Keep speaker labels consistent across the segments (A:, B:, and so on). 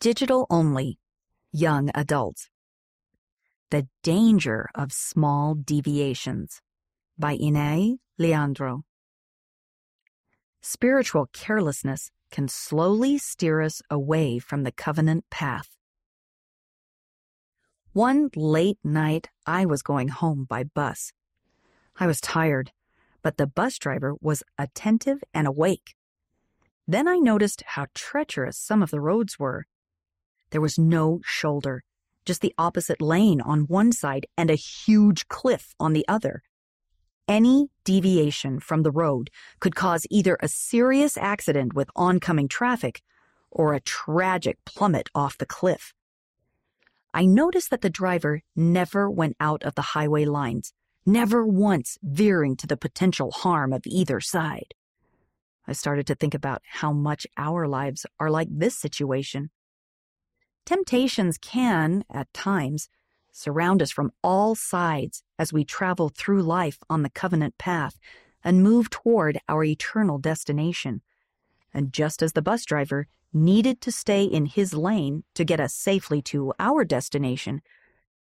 A: Digital only, young adults. The Danger of Small Deviations by Ine Leandro. Spiritual carelessness can slowly steer us away from the covenant path. One late night, I was going home by bus. I was tired, but the bus driver was attentive and awake. Then I noticed how treacherous some of the roads were there was no shoulder, just the opposite lane on one side and a huge cliff on the other. Any deviation from the road could cause either a serious accident with oncoming traffic or a tragic plummet off the cliff. I noticed that the driver never went out of the highway lines, never once veering to the potential harm of either side. I started to think about how much our lives are like this situation. Temptations can, at times, surround us from all sides as we travel through life on the covenant path and move toward our eternal destination. And just as the bus driver needed to stay in his lane to get us safely to our destination,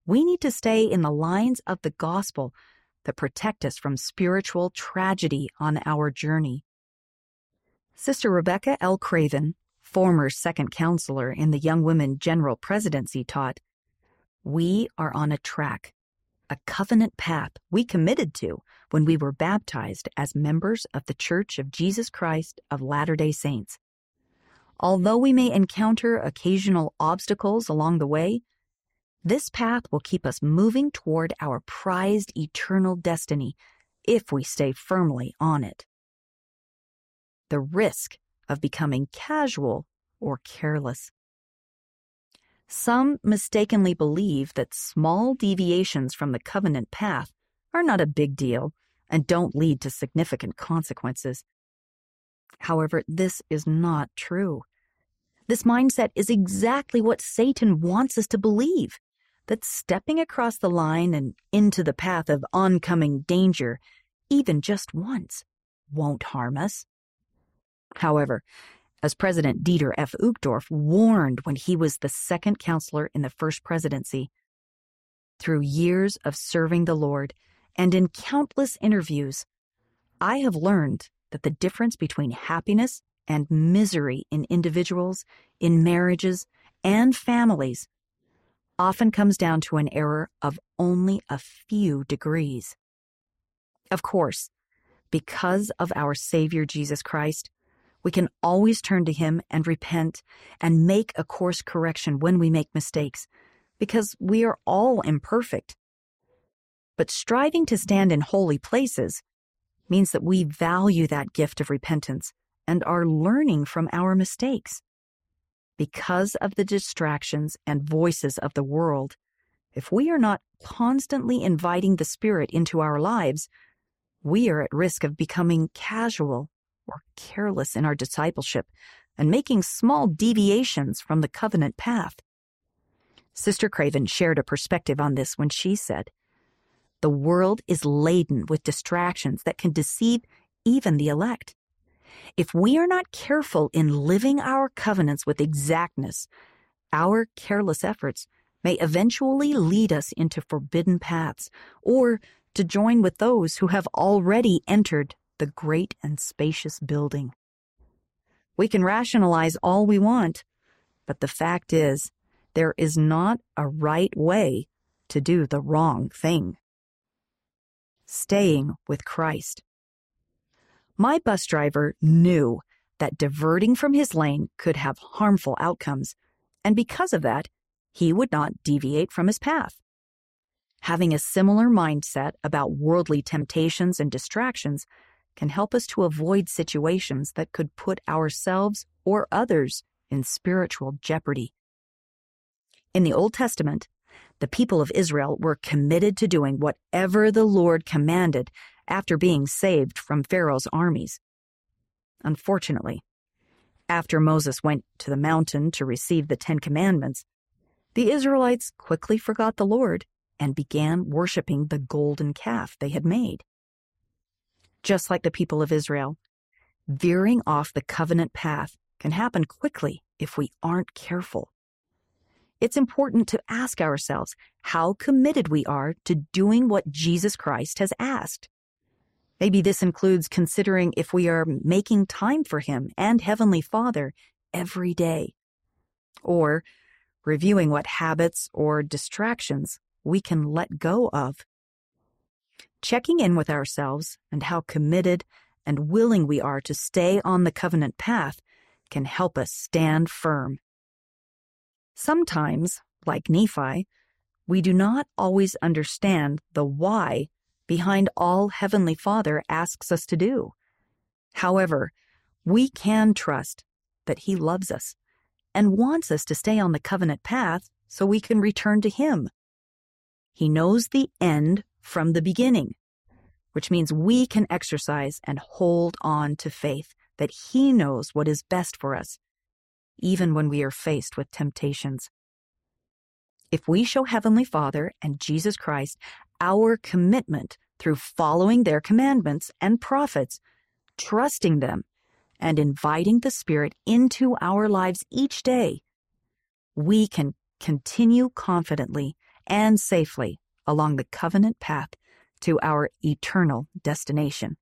A: we need to stay in the lines of the gospel that protect us from spiritual tragedy on our journey. Sister Rebecca L. Craven former second counselor in the Young Women General Presidency, taught We are on a track, a covenant path we committed to when we were baptized as members of the Church of Jesus Christ of Latter day Saints. Although we may encounter occasional obstacles along the way, this path will keep us moving toward our prized eternal destiny if we stay firmly on it. The risk of becoming casual or careless. Some mistakenly believe that small deviations from the covenant path are not a big deal and don't lead to significant consequences. However, this is not true. This mindset is exactly what Satan wants us to believe that stepping across the line and into the path of oncoming danger, even just once, won't harm us. However, as President Dieter F. Uchtdorf warned when he was the second counselor in the first presidency, through years of serving the Lord and in countless interviews, I have learned that the difference between happiness and misery in individuals, in marriages, and families often comes down to an error of only a few degrees. Of course, because of our Savior Jesus Christ, we can always turn to Him and repent and make a course correction when we make mistakes, because we are all imperfect. But striving to stand in holy places means that we value that gift of repentance and are learning from our mistakes. Because of the distractions and voices of the world, if we are not constantly inviting the Spirit into our lives, we are at risk of becoming casual or careless in our discipleship and making small deviations from the covenant path. Sister Craven shared a perspective on this when she said, The world is laden with distractions that can deceive even the elect. If we are not careful in living our covenants with exactness, our careless efforts may eventually lead us into forbidden paths or to join with those who have already entered the great and spacious building. We can rationalize all we want, but the fact is, there is not a right way to do the wrong thing. Staying with Christ. My bus driver knew that diverting from his lane could have harmful outcomes, and because of that, he would not deviate from his path. Having a similar mindset about worldly temptations and distractions can help us to avoid situations that could put ourselves or others in spiritual jeopardy. In the Old Testament, the people of Israel were committed to doing whatever the Lord commanded after being saved from Pharaoh's armies. Unfortunately, after Moses went to the mountain to receive the Ten Commandments, the Israelites quickly forgot the Lord and began worshiping the golden calf they had made just like the people of Israel. Veering off the covenant path can happen quickly if we aren't careful. it's important to ask ourselves how committed we are to doing what Jesus Christ has asked. Maybe this includes considering if we are making time for Him and Heavenly Father every day, or reviewing what habits or distractions we can let go of. Checking in with ourselves and how committed and willing we are to stay on the covenant path can help us stand firm. Sometimes, like Nephi, we do not always understand the why behind all Heavenly Father asks us to do. However, we can trust that He loves us and wants us to stay on the covenant path so we can return to Him. He knows the end from the beginning, which means we can exercise and hold on to faith that He knows what is best for us, even when we are faced with temptations. If we show Heavenly Father and Jesus Christ our commitment through following their commandments and prophets, trusting them, and inviting the Spirit into our lives each day, we can continue confidently and safely along the covenant path to our eternal destination.